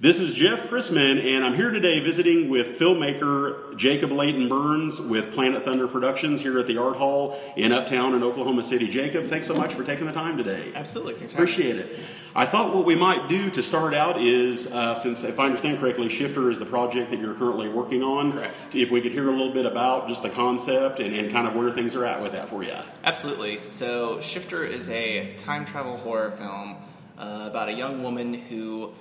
This is Jeff Chrisman, and I'm here today visiting with filmmaker Jacob Leighton Burns with Planet Thunder Productions here at the Art Hall in Uptown in Oklahoma City. Jacob, thanks so much for taking the time today. Absolutely. Thanks Appreciate it. I thought what we might do to start out is, uh, since if I understand correctly, Shifter is the project that you're currently working on. Correct. If we could hear a little bit about just the concept and, and kind of where things are at with that for you. Absolutely. So, Shifter is a time travel horror film uh, about a young woman who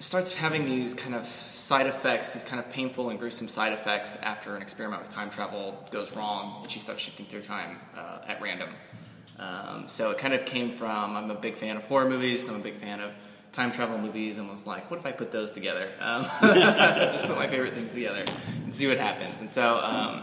starts having these kind of side effects, these kind of painful and gruesome side effects after an experiment with time travel goes wrong and she starts shifting through time uh, at random. Um, so, it kind of came from I'm a big fan of horror movies, I'm a big fan of time travel movies, and was like, what if I put those together? Um, just put my favorite things together and see what happens. And so, um,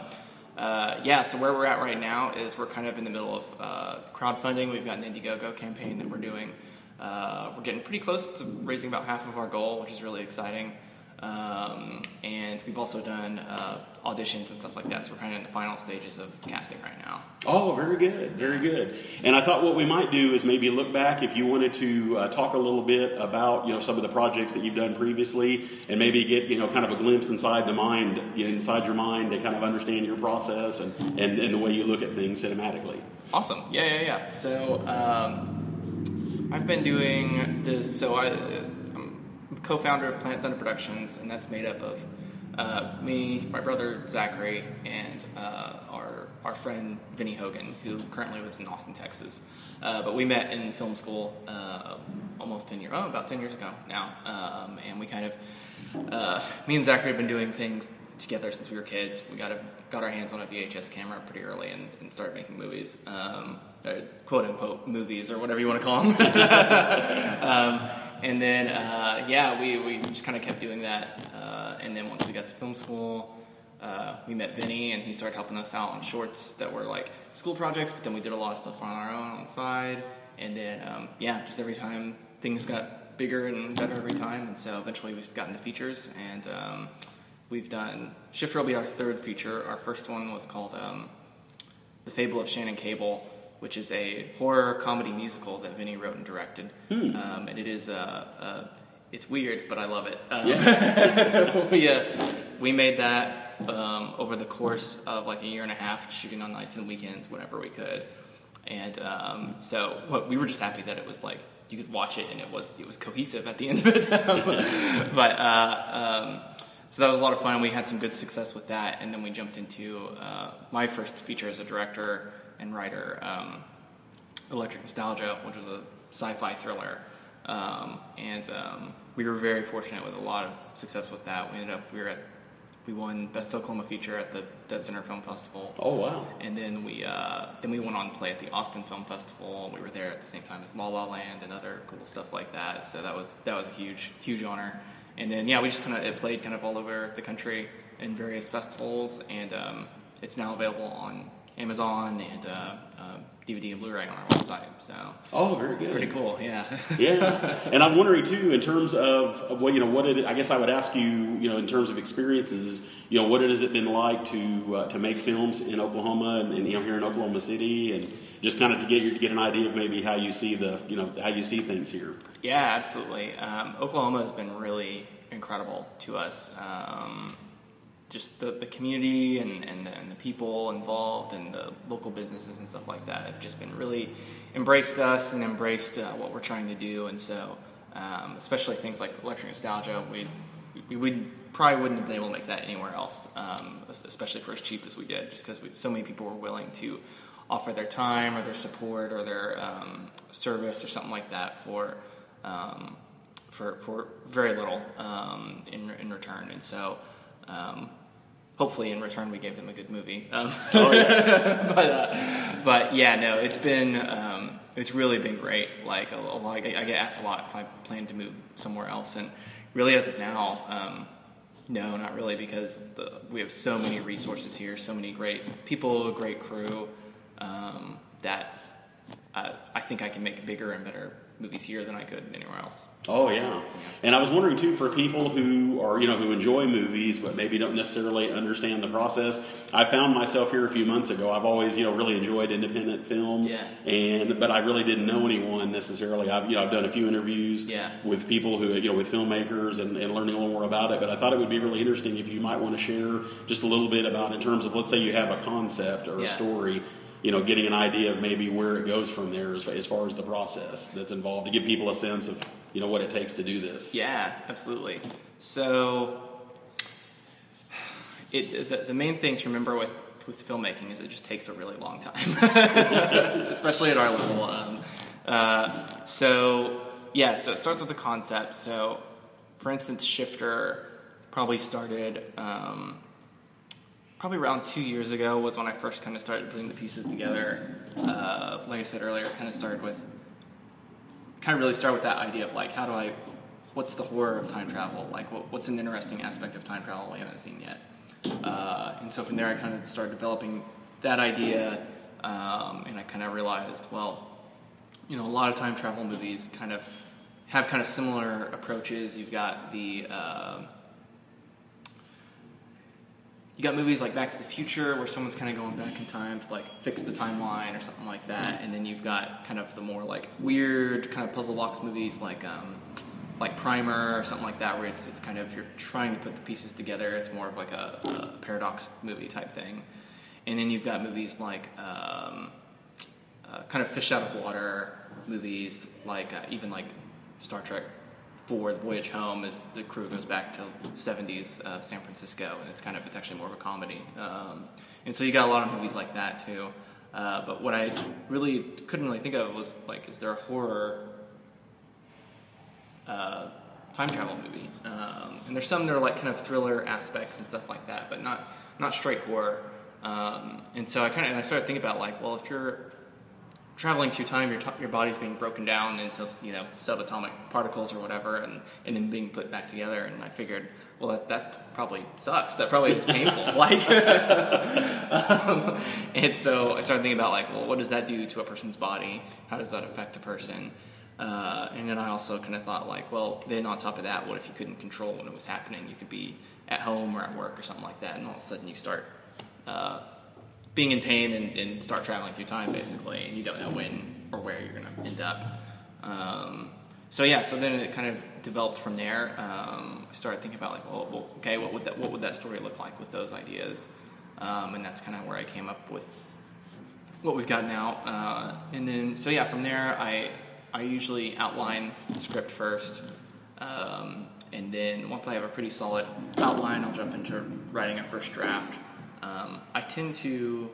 uh, yeah, so where we're at right now is we're kind of in the middle of uh, crowdfunding. We've got an Indiegogo campaign that we're doing. Uh, we're getting pretty close to raising about half of our goal, which is really exciting. Um, and we've also done uh, auditions and stuff like that. So we're kind of in the final stages of casting right now. Oh, very good, very good. And I thought what we might do is maybe look back if you wanted to uh, talk a little bit about you know some of the projects that you've done previously, and maybe get you know kind of a glimpse inside the mind, you know, inside your mind to kind of understand your process and, and, and the way you look at things cinematically. Awesome. Yeah, yeah, yeah. So um, I've been doing this. So I, I'm co-founder of Planet Thunder Productions, and that's made up of uh, me, my brother Zachary, and uh, our our friend Vinny Hogan, who currently lives in Austin, Texas. Uh, but we met in film school uh, almost ten years, oh, about ten years ago now, um, and we kind of, uh, me and Zachary have been doing things together since we were kids. We got a, got our hands on a VHS camera pretty early and, and started making movies, um, quote unquote movies or whatever you want to call them. um, and then uh, yeah, we, we just kind of kept doing that. Uh, and then once we got to film school, uh, we met Vinny and he started helping us out on shorts that were like school projects. But then we did a lot of stuff on our own on the side. And then um, yeah, just every time things got bigger and better every time. And so eventually we got into features and. Um, We've done Shifter will be our third feature. Our first one was called um, The Fable of Shannon Cable, which is a horror comedy musical that Vinny wrote and directed. Hmm. Um, and it is uh, uh, it's weird, but I love it. Um, Yeah. we uh, we made that um, over the course of like a year and a half, shooting on nights and weekends whenever we could. And um, so what, we were just happy that it was like you could watch it and it was it was cohesive at the end of it. but uh, um, so that was a lot of fun. We had some good success with that, and then we jumped into uh, my first feature as a director and writer, um, Electric Nostalgia, which was a sci-fi thriller. Um, and um, we were very fortunate with a lot of success with that. We ended up we were at we won Best Oklahoma Feature at the Dead Center Film Festival. Oh wow! And then we uh, then we went on to play at the Austin Film Festival. We were there at the same time as La La Land and other cool stuff like that. So that was that was a huge huge honor. And then yeah, we just kind of it played kind of all over the country in various festivals, and um, it's now available on Amazon and uh, uh, DVD and Blu-ray on our website. So Oh, very good. pretty cool, yeah. yeah, and I'm wondering too, in terms of what you know, what did I guess I would ask you, you know, in terms of experiences, you know, what has it been like to uh, to make films in Oklahoma and, and you know here in Oklahoma City, and just kind of to get your, get an idea of maybe how you see the you know how you see things here. Yeah, absolutely. Um, Oklahoma has been really incredible to us. Um, just the, the community and, and, and the people involved and the local businesses and stuff like that have just been really embraced us and embraced uh, what we're trying to do. And so, um, especially things like electric nostalgia, we, we would probably wouldn't have been able to make that anywhere else, um, especially for as cheap as we did, just because so many people were willing to offer their time or their support or their um, service or something like that for um, for, for very little um, in, in return. And so, um, hopefully, in return, we gave them a good movie. Um, Oh yeah, but, uh, but yeah, no, it's been um, it's really been great. Like a, a lot, I get asked a lot if I plan to move somewhere else, and really, as of now. Um, no, not really, because the, we have so many resources here, so many great people, great crew, um, that uh, I think I can make bigger and better movies here than I could anywhere else. oh yeah, And I was wondering too, for people who are you know who enjoy movies but maybe don't necessarily understand the process. I found myself here a few months ago. I've always you know really enjoyed independent film, Yeah. and but I really didn't know anyone necessarily. I've you know I've done a few interviews Yeah. with people who you know with filmmakers and, and learning a little more about it. But I thought it would be really interesting if you might want to share just a little bit about in terms of let's say you have a concept or a story. You know, getting an idea of maybe where it goes from there as, as far as the process that's involved to give people a sense of you know what it takes to do this. Yeah, absolutely. So, it, the, the main thing to remember with, with filmmaking is it just takes a really long time, especially at our level. Um, uh, so, yeah, so it starts with the concept. So, for instance, Shifter probably started um, probably around two years ago was when I first kind of started putting the pieces together. Uh, like I said earlier, kind of started with kind of really start with that idea of like how do I what's the horror of time travel? Like what, what's an interesting aspect of time travel we haven't seen yet? Uh, and so from there I kind of started developing that idea um, and I kind of realized well you know a lot of time travel movies kind of have kind of similar approaches. You've got the um you got movies like Back to the Future where someone's kind of going back in time to like fix the timeline or something like that, and then you've got kind of the more like weird kind of puzzle box movies like um, like Primer or something like that where it's it's kind of you're trying to put the pieces together. It's more of like a, a paradox movie type thing, and then you've got movies like um, uh, kind of fish out of water movies like uh, even like Star Trek for the voyage home as the crew goes back to 70s uh, San Francisco, and it's kind of it's actually more of a comedy. Um, and so you got a lot of movies like that too. Uh, but what I really couldn't really think of was like, is there a horror uh, time travel movie? Um, and there's some that are like kind of thriller aspects and stuff like that, but not not straight horror. Um, and so I kind of I started thinking about like, well, if you're traveling through time, your, t- your body's being broken down into you know subatomic particles or whatever, and, and then being put back together. And I figured, well, that, that probably sucks. That probably is painful. like, um, and so I started thinking about like, well, what does that do to a person's body? How does that affect a person? Uh, and then I also kind of thought like, well, then on top of that, what if you couldn't control when it was happening? You could be at home or at work or something like that, and all of a sudden you start. Uh, being in pain and, and start traveling through time basically and you don't know when or where you're going to end up. Um, so yeah so then it kind of developed from there. Um, i started thinking about like well, well, okay what would that what would that story look like with those ideas? Um, and that's kind of where i came up with what we've got now. Uh, and then so yeah from there i i usually outline the script first. Um, and then once i have a pretty solid outline i'll jump into writing a first draft um, I tend to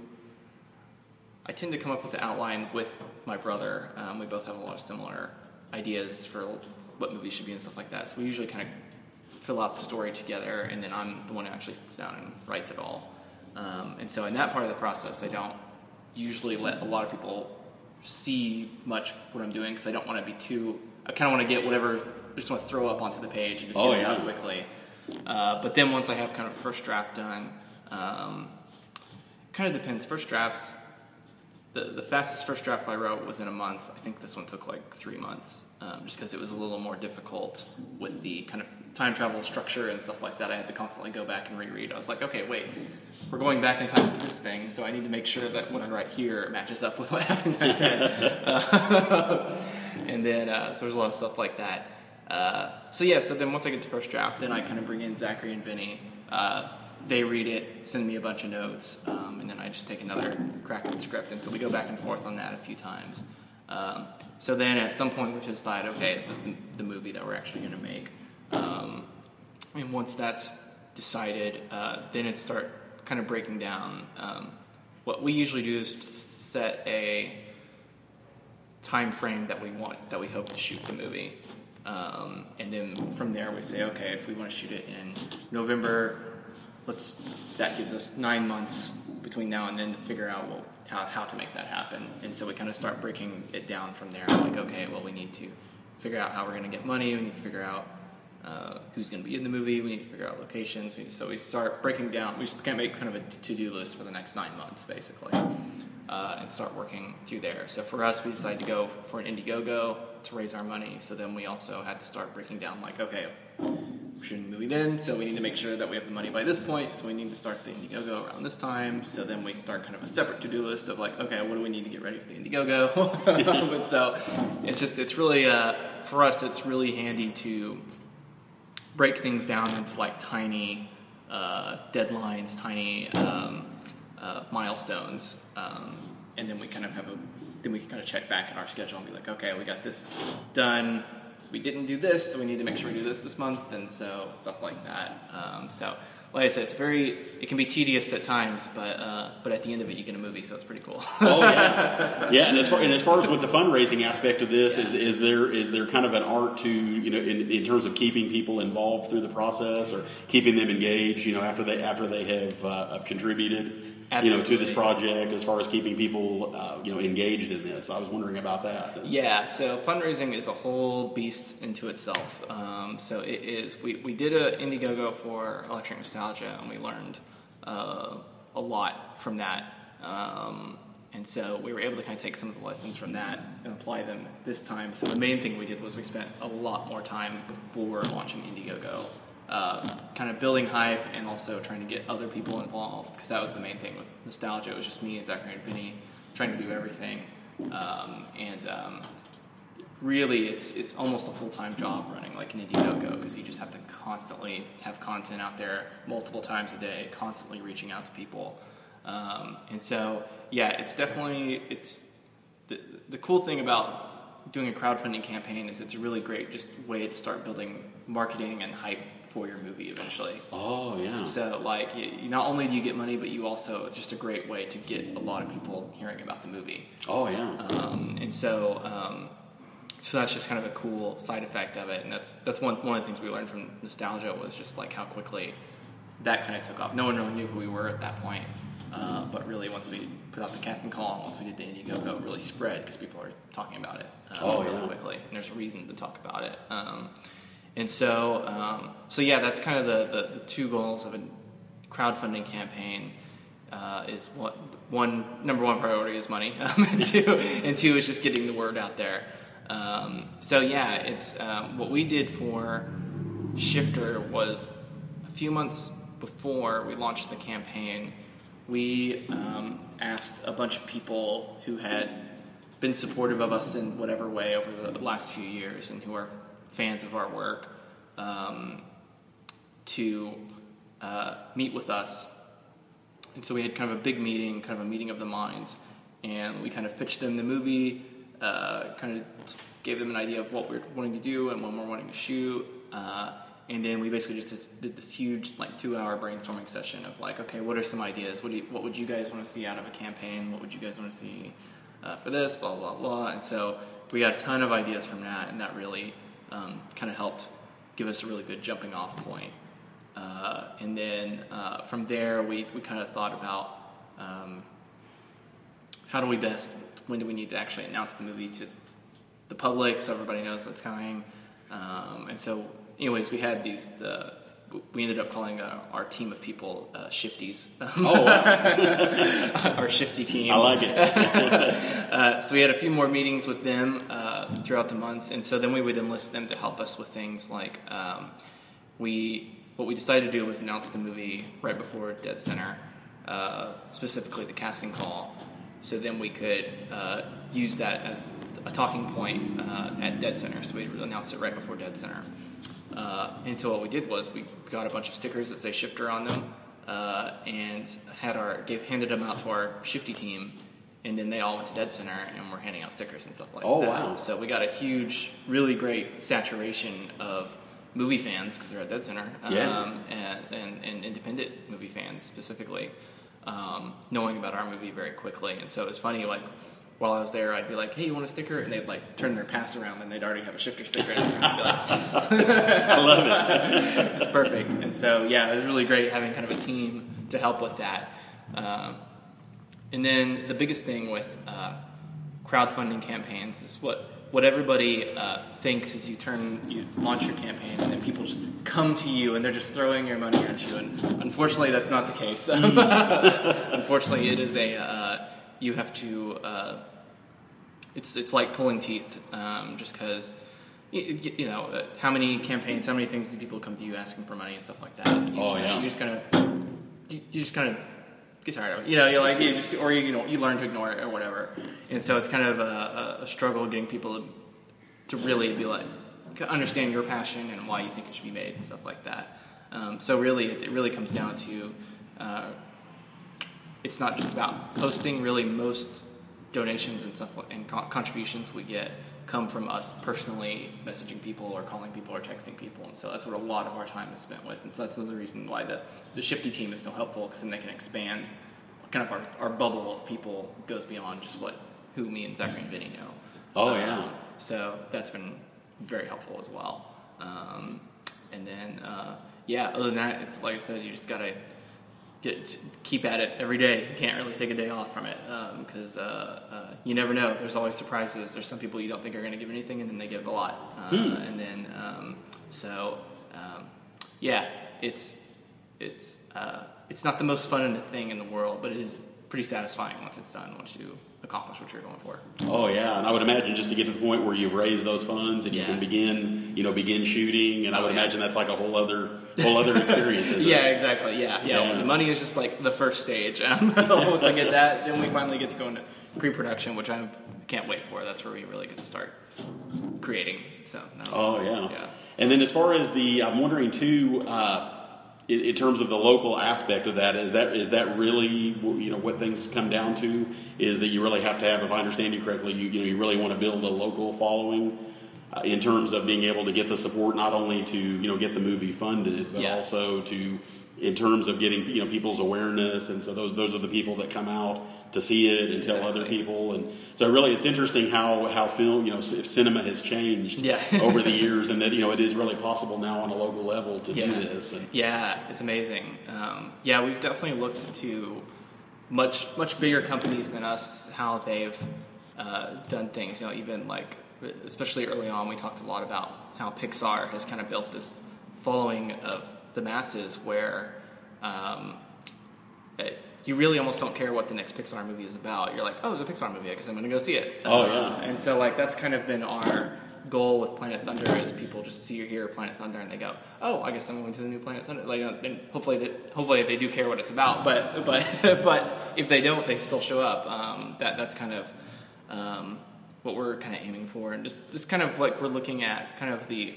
I tend to come up with the outline with my brother. Um, we both have a lot of similar ideas for what movies should be and stuff like that. So we usually kind of fill out the story together, and then I'm the one who actually sits down and writes it all. Um, and so in that part of the process, I don't usually let a lot of people see much what I'm doing because I don't want to be too. I kind of want to get whatever. I just want to throw up onto the page and just Oh, get it yeah. out quickly. Uh, but then once I have kind of first draft done, um, kind of depends. First drafts, the, the fastest first draft I wrote was in a month. I think this one took like three months, um, just because it was a little more difficult with the kind of time travel structure and stuff like that. I had to constantly go back and reread. I was like, okay, wait, we're going back in time to this thing, so I need to make sure that what I write here matches up with what happened back then. Uh, and then, uh, so there's a lot of stuff like that. Uh, so yeah, so then once I get to first draft, then I kind of bring in Zachary and Vinny. Uh, they read it, send me a bunch of notes, um, and then I just take another crack at the script. And so we go back and forth on that a few times. Um, so then at some point we decide, okay, is this the, the movie that we're actually going to make? Um, and once that's decided, uh, then it start kind of breaking down. Um, what we usually do is set a time frame that we want that we hope to shoot the movie. Um, and then from there we say, okay, if we want to shoot it in November, let's that gives us nine months between now and then to figure out well, how, how to make that happen. And so we kind of start breaking it down from there. Like, okay, well, we need to figure out how we're going to get money. We need to figure out uh, who's going to be in the movie. We need to figure out locations. We, so we start breaking down. We just kind of make kind of a to-do list for the next nine months, basically. uh, and start working through there. So for us, we decided to go for an Indiegogo to raise our money. So then we also had to start breaking down like, okay, we're shooting the movie then, so we need to make sure that we have the money by this point. So we need to start the Indiegogo around this time. So then we start kind of a separate to-do list of like, okay, what do we need to get ready for the Indiegogo? but so it's just it's really uh, for us, it's really handy to break things down into like tiny uh, deadlines, tiny um, uh, milestones, um, and then we kind of have a then we can kind of check back in our schedule and be like, okay, we got this done. We didn't do this, so we need to make sure we do this this month, and so stuff like that. Um, so, like I said, it's very it can be tedious at times, but uh, but at the end of it, you get a movie, so it's pretty cool. oh yeah, yeah. And as far and as far as with the fundraising aspect of this, yeah. is is there is there kind of an art to you know in, in terms of keeping people involved through the process or keeping them engaged, you know, after they after they have uh, have contributed. Absolutely. you know, to this project as far as keeping people, uh, you know, engaged in this. I was wondering about that. Yeah, so fundraising is a whole beast into itself. Um, so it is. We, we did a Indiegogo for Electric Nostalgia, and we learned uh, a lot from that. Um, and so we were able to kind of take some of the lessons from that and apply them this time. So the main thing we did was we spent a lot more time before launching Indiegogo uh, kind of building hype and also trying to get other people involved because that was the main thing with nostalgia. It was just me and Zachary and Vinny trying to do everything, um, and um, really, it's it's almost a full time job running like an Indiegogo because you just have to constantly have content out there multiple times a day, constantly reaching out to people, um, and so yeah, it's definitely it's the the cool thing about doing a crowdfunding campaign is it's a really great just way to start building marketing and hype for your movie eventually. Oh yeah. So like, you, not only do you get money, but you also it's just a great way to get a lot of people hearing about the movie. Oh yeah. Um, and so um, so that's just kind of a cool side effect of it, and that's that's one one of the things we learned from nostalgia was just like how quickly that kind of took off. No one really knew who we were at that point. Uh, but really, once we put out the casting call and once we did the Indiegogo, it really spread because people are talking about it uh, oh, really yeah. quickly, and there's a reason to talk about it. Um, and so, um, so yeah, that's kind of the, the, the, two goals of a crowdfunding campaign. Uh, is what one number one priority is money, um, and two and two is just getting the word out there. Um, so yeah, it's um, what we did for Shifter was a few months before we launched the campaign. We um, asked a bunch of people who had been supportive of us in whatever way over the last few years and who are fans of our work um, to uh, meet with us. And so we had kind of a big meeting, kind of a meeting of the minds, and we kind of pitched them the movie, uh, kind of gave them an idea of what we are wanting to do and when we're wanting to shoot. Uh, and then we basically just did this huge, like, two-hour brainstorming session of like, okay, what are some ideas? What, you, what would you guys want to see out of a campaign? What would you guys want to see uh, for this? Blah blah blah. And so we got a ton of ideas from that, and that really um, kind of helped give us a really good jumping off point. Uh, and then uh, from there, we, we kind of thought about um, how do we best, when do we need to actually announce the movie to the public so everybody knows that's coming. Um, and so, anyways, we had these, uh, we ended up calling uh, our team of people uh, shifties. Oh, our shifty team. I like it. uh, so we had a few more meetings with them uh, throughout the months, and so then we would enlist them to help us with things like um, we. What we decided to do was announce the movie right before Dead Center, uh, specifically the casting call, so then we could uh, use that as a talking point at Dead Center. So we announced it right before Dead Center. Uh, and so what we did was we got a bunch of stickers that say shifter on them uh, and had our gave handed them out to our shifty team and then they all went to dead center and we're handing out stickers and stuff like oh, that wow so we got a huge really great saturation of movie fans because they're at dead center yeah. um, and, and, and, independent movie fans specifically um, knowing about our movie very quickly and so it was funny like while I was there, I'd be like, "Hey, you want a sticker?" And they'd like turn their pass around, and they'd already have a shifter sticker. And I'd be like, yes. "I love it." it's perfect. And so, yeah, it was really great having kind of a team to help with that. Um, and then the biggest thing with uh, crowdfunding campaigns is what what everybody uh, thinks is you turn you launch your campaign and then people just come to you and they're just throwing your money at you and unfortunately that's not the case unfortunately it is a uh, you have to. Uh, it's it's like pulling teeth, um, just because. You, you know, how many campaigns, how many things do people come to you asking for money and stuff like that? You Oh, just, yeah. You just kind of, you, you just kind of get tired of it. You know, you're like, you just, or you, you know, you learn to ignore it or whatever. And so it's kind of a, a, a struggle getting people to really be like, understand your passion and why you think it should be made and stuff like that. Um, so really, it, it really comes down to, uh, it's not just about posting. Really, most donations and stuff and co- contributions we get come from us personally messaging people or calling people or texting people, and so that's what a lot of our time is spent with. And so that's another reason why the the Shifty team is so helpful because then they can expand kind of our, our bubble of people goes beyond just what who me and Zachary and Vinny know. Oh, Um, yeah. so that's been very helpful as well. Um, and then uh, yeah, other than that, it's like I said, you just gotta get keep at it every day. You can't really take a day off from it because uh, uh, you never know. There's always surprises. There's some people you don't think are going to give anything, and then they give a lot. Uh, And then um, so um, yeah, it's it's uh, it's not the most fun thing in the world, but it is pretty satisfying once it's done. Once you accomplish what you're going for. Oh yeah, and I would imagine just to get to the point where you've raised those funds and you Yeah. can begin, you know, begin shooting, and I Oh, would yeah. imagine that's like a whole other, whole other experience. Isn't Yeah, it? exactly. Yeah, yeah. Yeah. The money is just like the first stage. Um, once I get that, then we finally get to go into pre-production, which I can't wait for. That's where we really get to start creating. So. No. Oh yeah. Yeah. And then as far as the, I'm wondering too, uh, in, in terms of the local aspect of that, is that is that really you know what things come down to? Is that you really have to have, if I understand you correctly, you you know you really want to build a local following. Uh, in terms of being able to get the support, not only to you know get the movie funded, but Yeah. also to in terms of getting you know people's awareness, and so those those are the people that come out to see it and tell other people, and so really it's interesting how how film you know c- cinema has changed Yeah. over the years, and that you know it is really possible now on a local level to do this. And, Yeah, it's amazing. Um, yeah, we've definitely looked to much much bigger companies than us how they've uh, done things. You know, even like especially early on, we talked a lot about how Pixar has kind of built this following of the masses, where um, it, you really almost don't care what the next Pixar movie is about. You're like, oh, it's a Pixar movie. I guess I'm going to go see it. Oh, yeah. and so like that's kind of been our goal with Planet Thunder is people just see or hear Planet Thunder and they go, oh, I guess I'm going to the new Planet Thunder. Like, and hopefully that hopefully they do care what it's about. But but but if they don't, they still show up. Um, that that's kind of um, what we're kind of aiming for, and just just kind of like we're looking at kind of the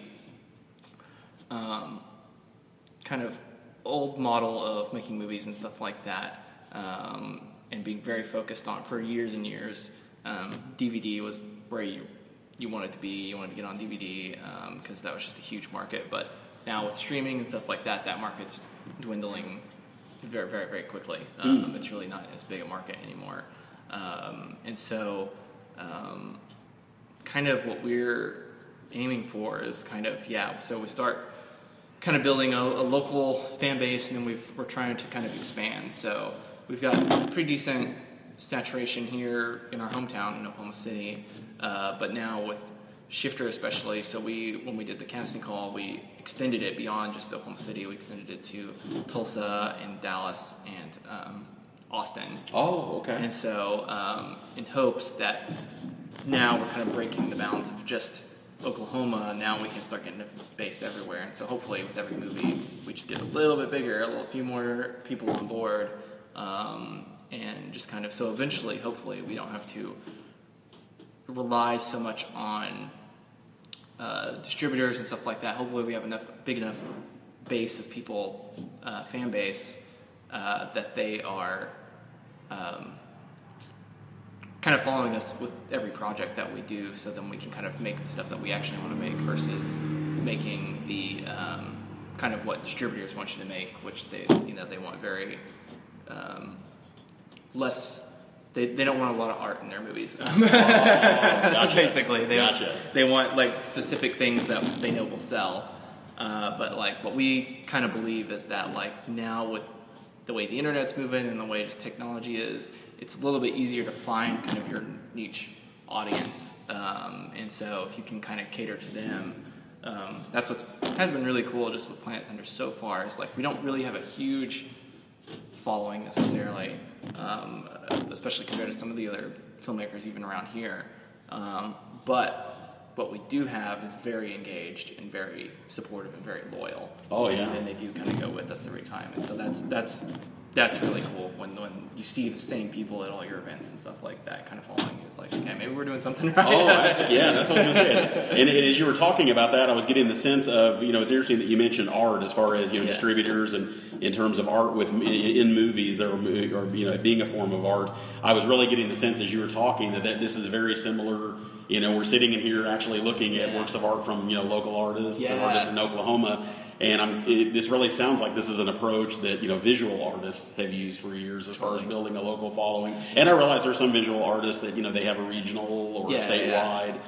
um, kind of old model of making movies and stuff like that, um, and being very focused on for years and years. Um, DVD was where you you wanted to be. You wanted to get on DVD because that was just a huge market. But now with streaming and stuff like that, that market's dwindling very, very, very quickly. Um, It's really not as big a market anymore. Um, and so, um, kind of what we're aiming for is kind of yeah. So we start kind of building a, a local fan base, and then we've, we're trying to kind of expand. So we've got pretty decent saturation here in our hometown in Oklahoma City, uh, but now with Shifter especially. So we when we did the casting call, we extended it beyond just Oklahoma City. We extended it to Tulsa and Dallas and um, Austin. oh, okay. And so, um, in hopes that now we're kind of breaking the bounds of just Oklahoma, now we can start getting a base everywhere. And so, hopefully, with every movie, we just get a little bit bigger, a little few more people on board, um, and just kind of so eventually, hopefully, we don't have to rely so much on uh, distributors and stuff like that. Hopefully, we have enough big enough base of people, uh, fan base, uh, that they are um, kind of following us with every project that we do. So then we can kind of make the stuff that we actually want to make versus making the um, kind of what distributors want you to make, which they you know they want very um, less. They, they don't want a lot of art in their movies. gotcha. Basically, they Gotcha. they want like specific things that they know will sell. Uh, but like what we kind of believe is that like now with the way the internet's moving and the way just technology is, it's a little bit easier to find kind of your niche audience. Um, and so if you can kind of cater to them, um, that's what has been really cool just with Planet Thunder so far. Is like we don't really have a huge following necessarily, um, especially compared to some of the other filmmakers even around here. Um, but what we do have is very engaged and very supportive and very loyal. Oh, yeah. And they do kind of go with us every time, and so that's that's that's really cool when when you see the same people at all your events and stuff like that, kind of following you. It's like, okay, maybe we're doing something right. Oh, absolutely. yeah, that's what I was going to say. And, and as you were talking about that, I was getting the sense of, you know, it's interesting that you mentioned art as far as, you know, Yeah. distributors and in terms of art with in movies are, or, you know, being a form of art. I was really getting the sense as you were talking that, that this is very similar. You know, we're sitting in here actually looking at Yeah. works of art from, you know, local artists Yeah. artists in Oklahoma. And I'm, it, this really sounds like this is an approach that you know visual artists have used for years as far as building a local following. And I realize there's some visual artists that you know they have a regional or Yeah, a statewide,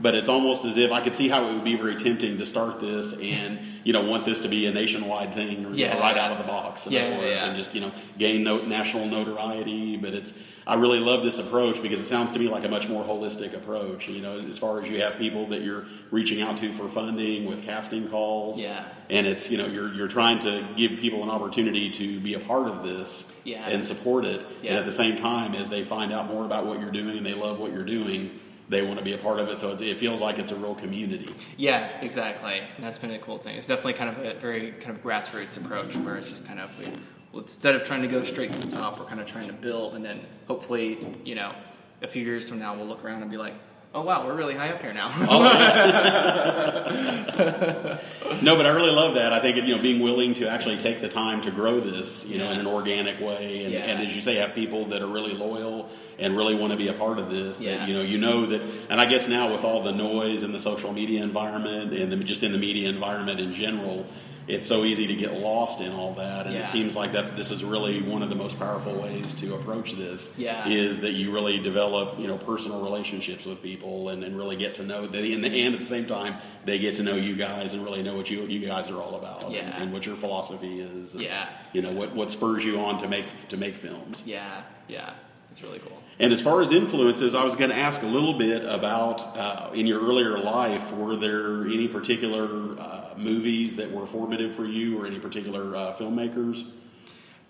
but it's almost as if I could see how it would be very tempting to start this and you know want this to be a nationwide thing, or, Yeah. right out of the box, in Yeah, other words, and just you know gain no, national notoriety. But it's I really love this approach because it sounds to me like a much more holistic approach. You know, as far as you have people that you're reaching out to for funding with casting calls, Yeah. and it's you know you're you're trying to give people an opportunity to be a part of this Yeah. and support it, and at the same time as they find out more about what you're doing and they love what you're doing, they want to be a part of it. So it, feels like it's a real community. Yeah, exactly. That's been a cool thing. It's definitely kind of a very kind of grassroots approach where it's just kind of we, well, instead of trying to go straight to the top, we're kind of trying to build, and then hopefully, you know, a few years from now, we'll look around and be like, oh wow, we're really high up here now. Oh, no, but I really love that. I think you know being willing to actually take the time to grow this, you know, in an organic way, and, Yeah. and as you say, have people that are really loyal and really want to be a part of this. Yeah. That you know, you know that, and I guess now with all the noise in the social media environment and the, just in the media environment in general, it's so easy to get lost in all that, and Yeah. it seems like that's this is really one of the most powerful ways to approach this. Yeah. is that you really develop you know personal relationships with people and, and really get to know them, and, and at the same time they get to know you guys and really know what you you guys are all about Yeah. and, and what your philosophy is. and, Yeah. you know what what spurs you on to make to make films. yeah, yeah, it's really cool. And as far as influences, I was going to ask a little bit about uh, in your earlier life. Were there any particular uh, movies that were formative for you, or any particular uh, filmmakers?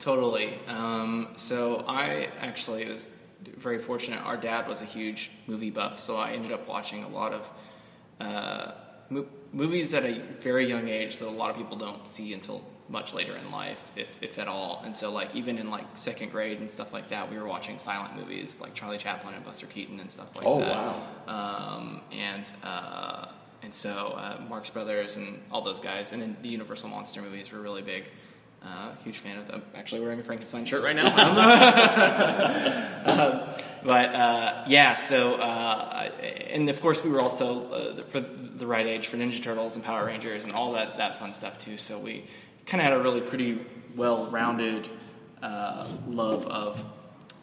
Totally. Um, so I actually was very fortunate. Our dad was a huge movie buff, so I ended up watching a lot of uh, mo- movies at a very young age that a lot of people don't see until much later in life, if, if at all. And so, like even in like second grade and stuff like that, we were watching silent movies like Charlie Chaplin and Buster Keaton and stuff like Oh, that. wow. Um, and uh, and so uh, Marx Brothers and all those guys, and then the Universal monster movies were really big. Uh, huge fan of them. Actually, wearing a Frankenstein shirt right now. Um, but uh, yeah, so uh, and of course we were also uh, for the right age for Ninja Turtles and Power Rangers and all that that fun stuff too. So we kind of had a really pretty well-rounded uh, love of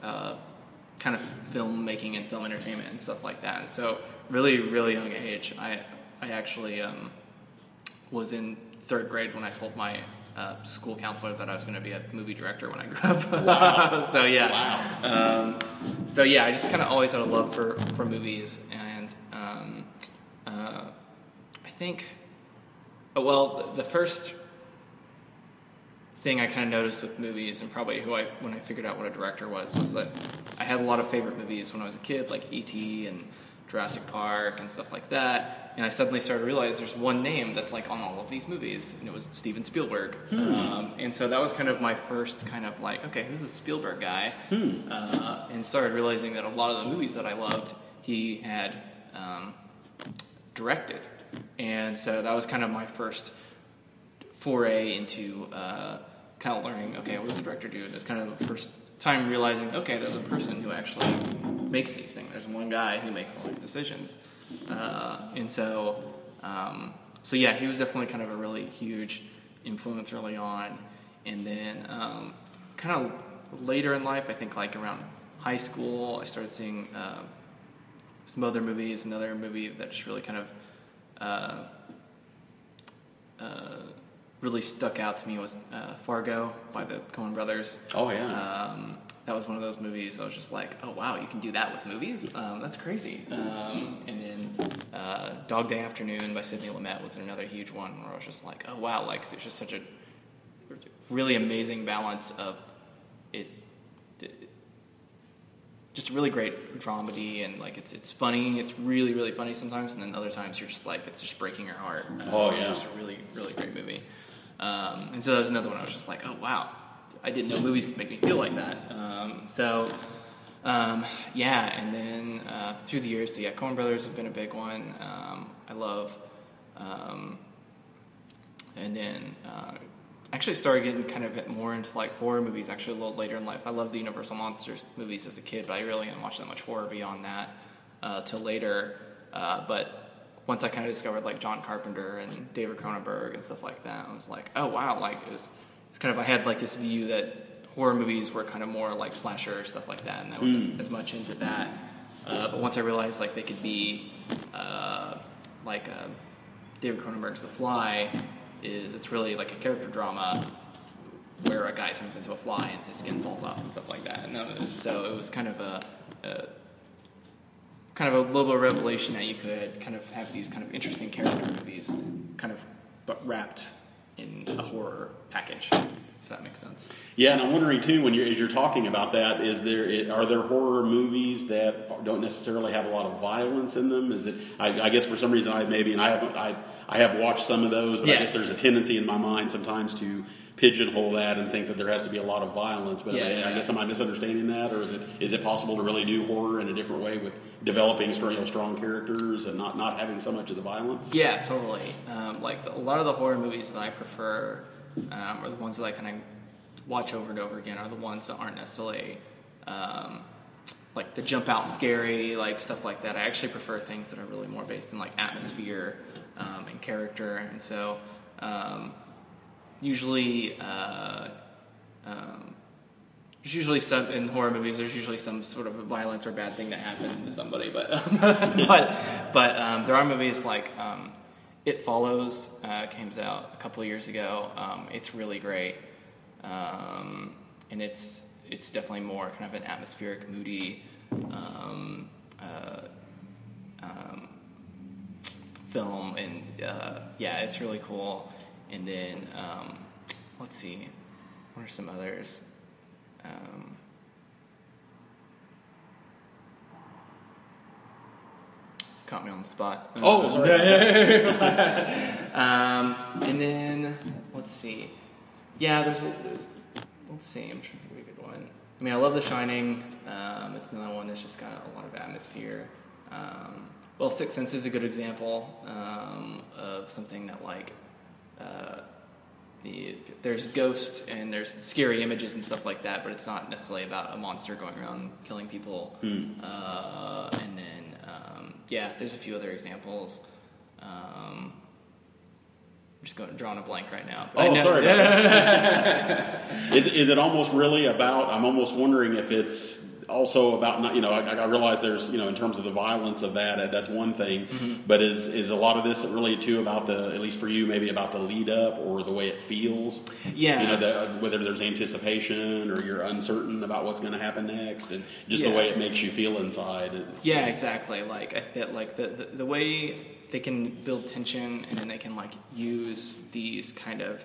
uh, kind of filmmaking and film entertainment and stuff like that. And so really, really young age, I I actually um, was in third grade when I told my uh, school counselor that I was going to be a movie director when I grew up. Wow. so yeah, Wow. um, so yeah, I just kind of always had a love for for movies, and um, uh, I think, uh, well, the, the first thing I kind of noticed with movies, and probably who I when I figured out what a director was, was that I had a lot of favorite movies when I was a kid, like E.T. and Jurassic Park and stuff like that. And I suddenly started to realize there's one name that's like on all of these movies, and it was Steven Spielberg. Um, and so that was kind of my first kind of like, okay, who's the Spielberg guy? Uh, and started realizing that a lot of the movies that I loved, he had um, directed. And so that was kind of my first foray into uh, kind of learning, okay, what does the director do? And it's kind of the first time realizing, okay, there's a person who actually makes these things. There's one guy who makes all these decisions. Uh, and so, um, so yeah, he was definitely kind of a really huge influence early on. And then um, kind of later in life, I think like around high school, I started seeing uh, some other movies. Another movie that just really kind of uh, uh, really stuck out to me was uh, Fargo by the Coen Brothers. Oh yeah. Um, that was one of those movies. I was just like, oh wow, you can do that with movies. Um, that's crazy. Um, and then uh, Dog Day Afternoon by Sidney Lumet was another huge one where I was just like, oh wow, like it's just such a really amazing balance of it's just a really great dramedy, and like it's it's funny. It's really really funny sometimes, and then other times you're just like it's just breaking your heart. Oh, it's yeah. just a really really great movie. Um, and so that was another one I was just like, oh wow, I didn't know movies could make me feel like that. Um, so um, yeah, and then uh, through the years, so yeah, Coen Brothers have been a big one. Um, I love, um, and then uh, actually started getting kind of more into like horror movies. Actually, a little later in life, I loved the Universal Monsters movies as a kid, but I really didn't watch that much horror beyond that uh, till later. Uh, but once I kind of discovered like John Carpenter and David Cronenberg and stuff like that, I was like, oh wow, like it was. It's kind of I had like this view that horror movies were kind of more like slasher stuff like that, and I wasn't as much into that. Uh, but once I realized like they could be uh, like uh, David Cronenberg's The Fly, is it's really like a character drama where a guy turns into a fly and his skin falls off and stuff like that. And uh, so it was kind of a, a kind of a little bit of revelation that you could kind of have these kind of interesting character movies kind of but wrapped in a horror package if that makes sense Yeah, and I'm wondering too, when you're as you're talking about that, is there are there horror movies that don't necessarily have a lot of violence in them? Is it? I, I guess for some reason I maybe, and I haven't, I I have watched some of those, but I guess there's a tendency in my mind sometimes to pigeonhole that and think that there has to be a lot of violence. But Yeah, I, yeah, I guess am I misunderstanding that, or is it is it possible to really do horror in a different way with developing strong, you know, strong characters and not not having so much of the violence? yeah totally um, like a lot of the horror movies that i prefer um, are the ones that i kind of watch over and over again are the ones that aren't necessarily um, like the jump out scary like stuff like that i actually prefer things that are really more based in like atmosphere um, and character and so um, usually uh, um, there's usually some in horror movies there's usually some sort of violence or bad thing that happens to somebody but but but um, there are movies like um, it follows uh, came out a couple of years ago. Um, it's really great. Um, and it's it's definitely more kind of an atmospheric moody um, uh, film. And uh, yeah it's really cool and then um, let's see what are some others um, caught me on the spot Oh, sorry. um, and then let's see. Yeah, there's, a, there's let's see. I'm trying to think of a good one. I mean, I love The Shining. Um, it's another one that's just got a lot of atmosphere. Um, well, Sixth Sense is a good example um, of something that like uh, the there's ghosts and there's scary images and stuff like that, but it's not necessarily about a monster going around killing people. Uh, and then um, yeah, there's a few other examples. Um, I'm just going drawing a blank right now. Oh, know- sorry. About that. is is it almost really about? I'm almost wondering if it's also about not. You know, I, I realize there's you know in terms of the violence of that, uh, that's one thing. Mm-hmm. But is is a lot of this really too about the at least for you maybe about the lead up or the way it feels? Yeah. You know, the, whether there's anticipation or you're uncertain about what's going to happen next, and just the way it makes you feel inside. Yeah, exactly. Like I feel like the, the the way they can build tension and then they can like use these kind of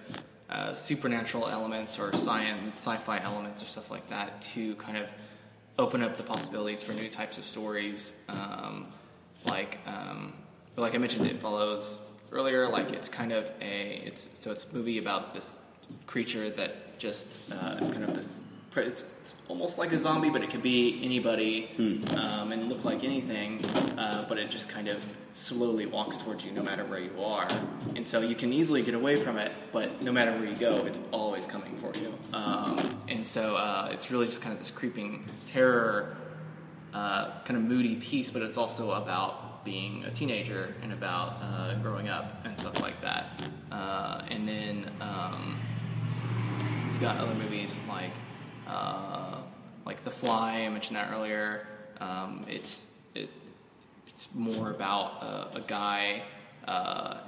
uh, supernatural elements or science, sci-fi elements or stuff like that to kind of open up the possibilities for new types of stories. Um, like um, like I mentioned, it follows earlier. Like it's kind of a it's so it's a movie about this creature that just uh, is kind of this. It's, it's almost like a zombie, but it could be anybody um, and look like anything. Uh, but it just kind of slowly walks towards you, no matter where you are. And so you can easily get away from it, but no matter where you go, it's always coming for you. Um, and so uh, it's really just kind of this creeping terror uh, kind of moody piece, but it's also about being a teenager and about uh, growing up and stuff like that. Uh, and then um, you've got other movies like uh, like The Fly. I mentioned that earlier. Um, it's it, it's more about a, a guy. Uh,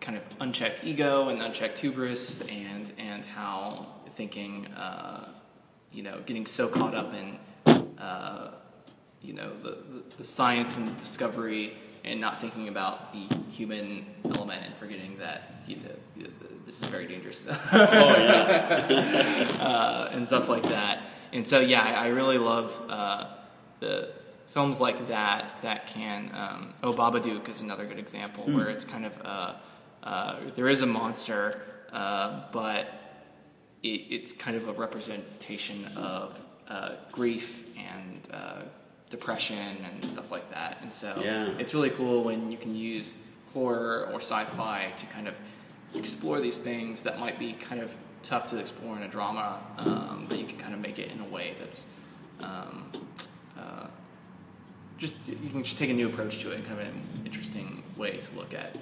kind of unchecked ego and unchecked hubris and and how thinking uh, you know getting so caught up in uh, you know the, the, the science and the discovery and not thinking about the human element and forgetting that you know, this is very dangerous oh yeah. uh, and stuff like that And so yeah, I, I really love uh, the films like that that can. Um, oh, Babadook is another good example where it's kind of uh, uh, there is a monster, uh, but it, it's kind of a representation of uh, grief and uh, depression and stuff like that. And so Yeah. it's really cool when you can use horror or sci-fi to kind of explore these things that might be kind of tough to explore in a drama, um, but you can kind of make it in a way that's um, uh, just you can just take a new approach to it and kind of an interesting way to look at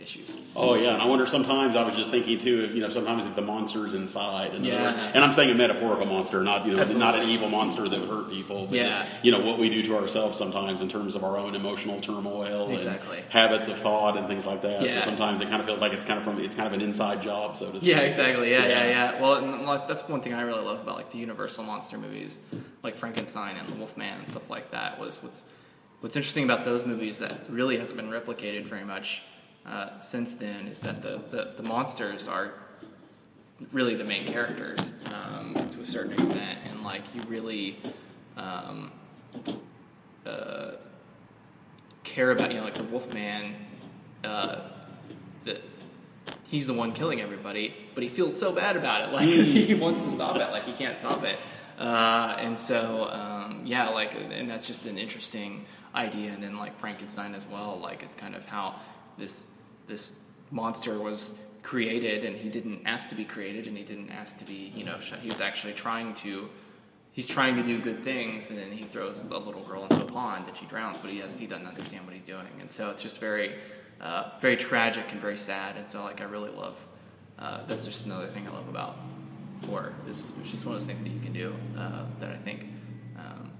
issues. Oh yeah, and I wonder sometimes I was just thinking too, if, you know, sometimes if the monster's inside, in Yeah. words- and I'm saying a metaphorical monster, not you know, Absolutely. not an evil monster that would hurt people, but Yeah. you know what we do to ourselves sometimes in terms of our own emotional turmoil Exactly. and habits of thought and things like that. So sometimes it kind of feels like it's kind of from it's kind of an inside job, so to speak. Yeah, exactly. Yeah, yeah, Yeah. yeah. Well, and, like, that's one thing I really love about like the Universal monster movies, like Frankenstein and the Wolfman and stuff like that. Was what's what's interesting about those movies that really hasn't been replicated very much uh, since then is that the, the the monsters are really the main characters um, to a certain extent, and like you really. Um, uh, care about you know like the Wolfman, uh, the he's the one killing everybody, but he feels so bad about it, like 'cause he wants to stop it, like he can't stop it, uh, and so um, yeah, like and that's just an interesting idea, and then like Frankenstein as well, like it's kind of how this this monster was created, and he didn't ask to be created, and he didn't ask to be you know he was actually trying to. He's trying to do good things, and then he throws a little girl into a pond, and she drowns. But he has he doesn't understand what he's doing, and so it's just very, uh, very tragic and very sad. And so, like, I really love. Uh, that's just another thing I love about horror. It's just one of those things that you can do uh, that I think um,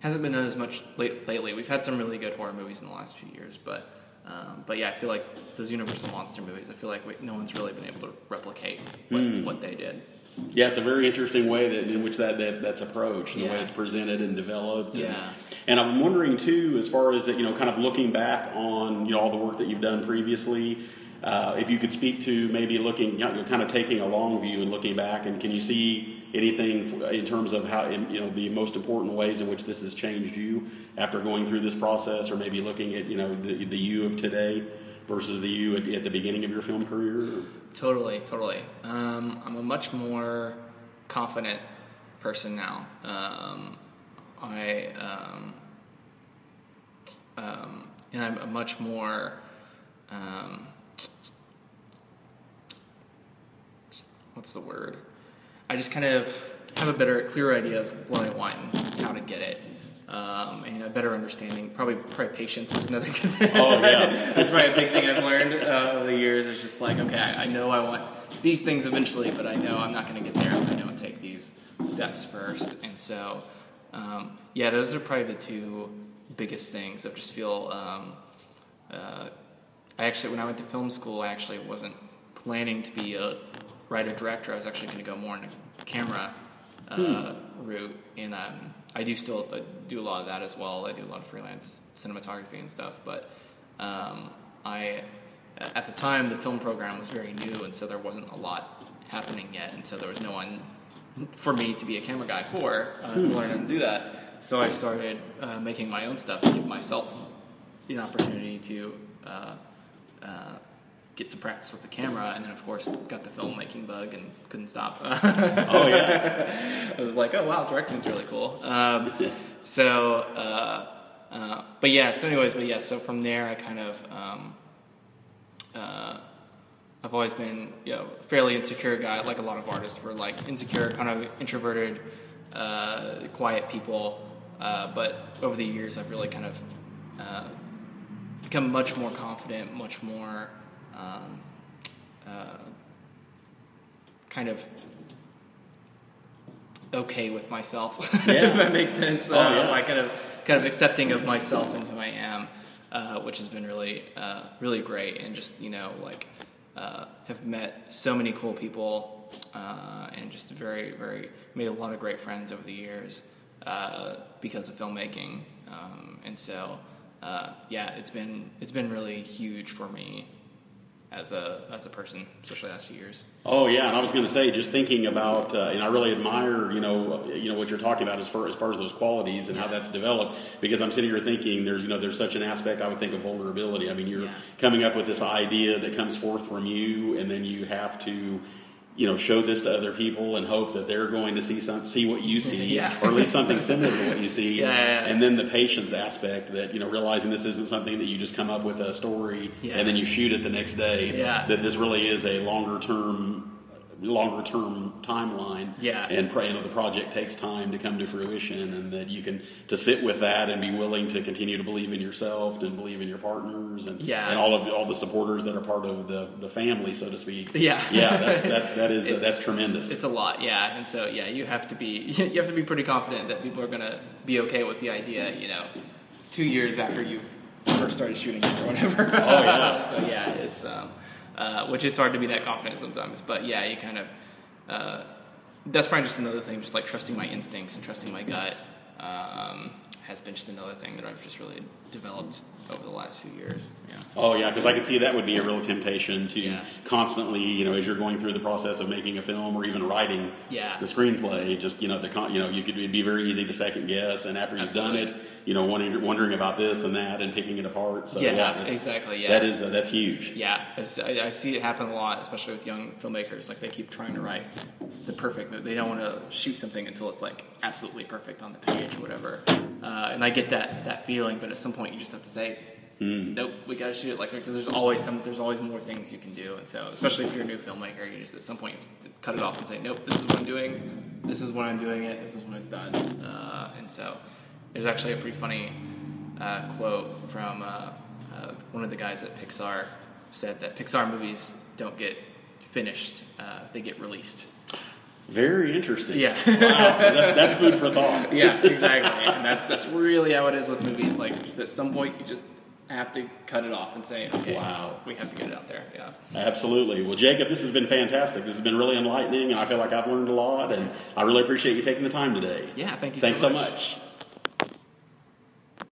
hasn't been done as much late, lately. We've had some really good horror movies in the last few years, but um, but yeah, I feel like those Universal monster movies. I feel like we, no one's really been able to replicate what, what they did. Yeah, it's a very interesting way that in which that, that that's approached, and the way it's presented and developed. And, Yeah. and I'm wondering too, as far as that, you know, kind of looking back on you know all the work that you've done previously, uh, if you could speak to maybe looking, you know, kind of taking a long view and looking back, and can you see anything in terms of how you know the most important ways in which this has changed you after going through this process, or maybe looking at you know the, the you of today versus the you at, at the beginning of your film career? Totally, totally. Um, I'm a much more confident person now. Um, I um, um, and I'm a much more um, what's the word? I just kind of have a better, clearer idea of what I want and how to get it. Um, and a better understanding, probably, probably patience is another good thing. Oh, yeah. That's probably a big thing I've learned uh, over the years. It's just like, okay, I, I know I want these things eventually, but I know I'm not going to get there if I don't take these steps first. And so, um, yeah, those are probably the two biggest things. I just feel, um, uh, I actually, when I went to film school, I actually wasn't planning to be a writer director. I was actually going to go more in a camera uh, route, and um, I do still uh, do a lot of that as well. I do a lot of freelance cinematography and stuff, but um, I at the time the film program was very new, and so there wasn't a lot happening yet, and so there was no one for me to be a camera guy for uh, to learn how to do that. So I started uh, making my own stuff to give myself an opportunity to uh, uh, get some practice with the camera, and then of course got the filmmaking bug and couldn't stop. Oh yeah. I was like, oh wow, directing's really cool. Um, so, uh, uh, but yeah. So, anyways, but yeah. So from there, I kind of, um, uh, I've always been, you know, fairly insecure guy. Like a lot of artists were like insecure, kind of introverted, uh, quiet people. Uh, but over the years, I've really kind of uh, become much more confident, much more um, uh, kind of okay with myself, Yeah. if that makes sense. Oh, uh, yeah. Like kind of kind of accepting of myself and who I am, uh, which has been really uh, really great, and just you know like uh, have met so many cool people, uh, and just very very made a lot of great friends over the years uh, because of filmmaking, um, and so. Uh, yeah, it's been it's been really huge for me as a as a person, especially the last few years. Oh yeah, and I was going to say, just thinking about, uh, and I really admire, you know, you know what you're talking about as far as far as those qualities and how that's developed. Because I'm sitting here thinking, there's you know, there's such an aspect I would think of vulnerability. I mean, you're Yeah. coming up with this idea that comes forth from you, and then you have to. You know, show this to other people and hope that they're going to see some, see what you see, Yeah. or at least something similar to what you see. Yeah, yeah. And then the patience aspect that you know, realizing this isn't something that you just come up with a story and then you shoot it the next day. Yeah. That this really is a longer term longer term timeline Yeah. and pray you know the project takes time to come to fruition and that you can to sit with that and be willing to continue to believe in yourself and believe in your partners and Yeah. and all of all the supporters that are part of the the family so to speak Yeah. yeah that's that's that is uh, that's tremendous It's a lot, yeah. And so, yeah, you have to be you have to be pretty confident that people are going to be okay with the idea. You know, two years after you've first started shooting it or whatever. Oh, yeah. so yeah, it's um, uh, which it's hard to be that confident sometimes. But yeah, you kind of uh, that's probably just another thing. Just like trusting my instincts and trusting my gut um, has been just another thing that I've just really developed over the last few years. Yeah. Oh yeah, because I could see that would be a real temptation to Yeah. constantly, you know, as you're going through the process of making a film or even writing Yeah. the screenplay, just you know, the con- you know, you could it'd be very easy to second guess, and after you've done it, you know, wondering, wondering about this and that and picking it apart. So Yeah, yeah, exactly, yeah. that is uh, that's huge. Yeah, I, I see it happen a lot, especially with young filmmakers. Like they keep trying to write the perfect. They don't want to shoot something until it's like absolutely perfect on the page or whatever. Uh, and I get that that feeling, but at some point you just have to say, nope, we got to shoot it like because there's always some there's always more things you can do. And so, especially if you're a new filmmaker, you just at some point you cut it off and say, nope, this is what I'm doing. This is when I'm doing it. This is when it's done. Uh, and so, there's actually a pretty funny uh, quote from uh, uh, one of the guys at Pixar said that Pixar movies don't get finished; uh, they get released. Very interesting. Yeah. wow, that's, that's food for thought. yeah, exactly. And that's that's really how it is with movies. Like, just at some point, you just have to cut it off and say, okay, Wow. we have to get it out there. Yeah. Absolutely. Well, Jacob, this has been fantastic. This has been really enlightening, and I feel like I've learned a lot, and I really appreciate you taking the time today. Yeah. Thank you. Thanks so so much. much.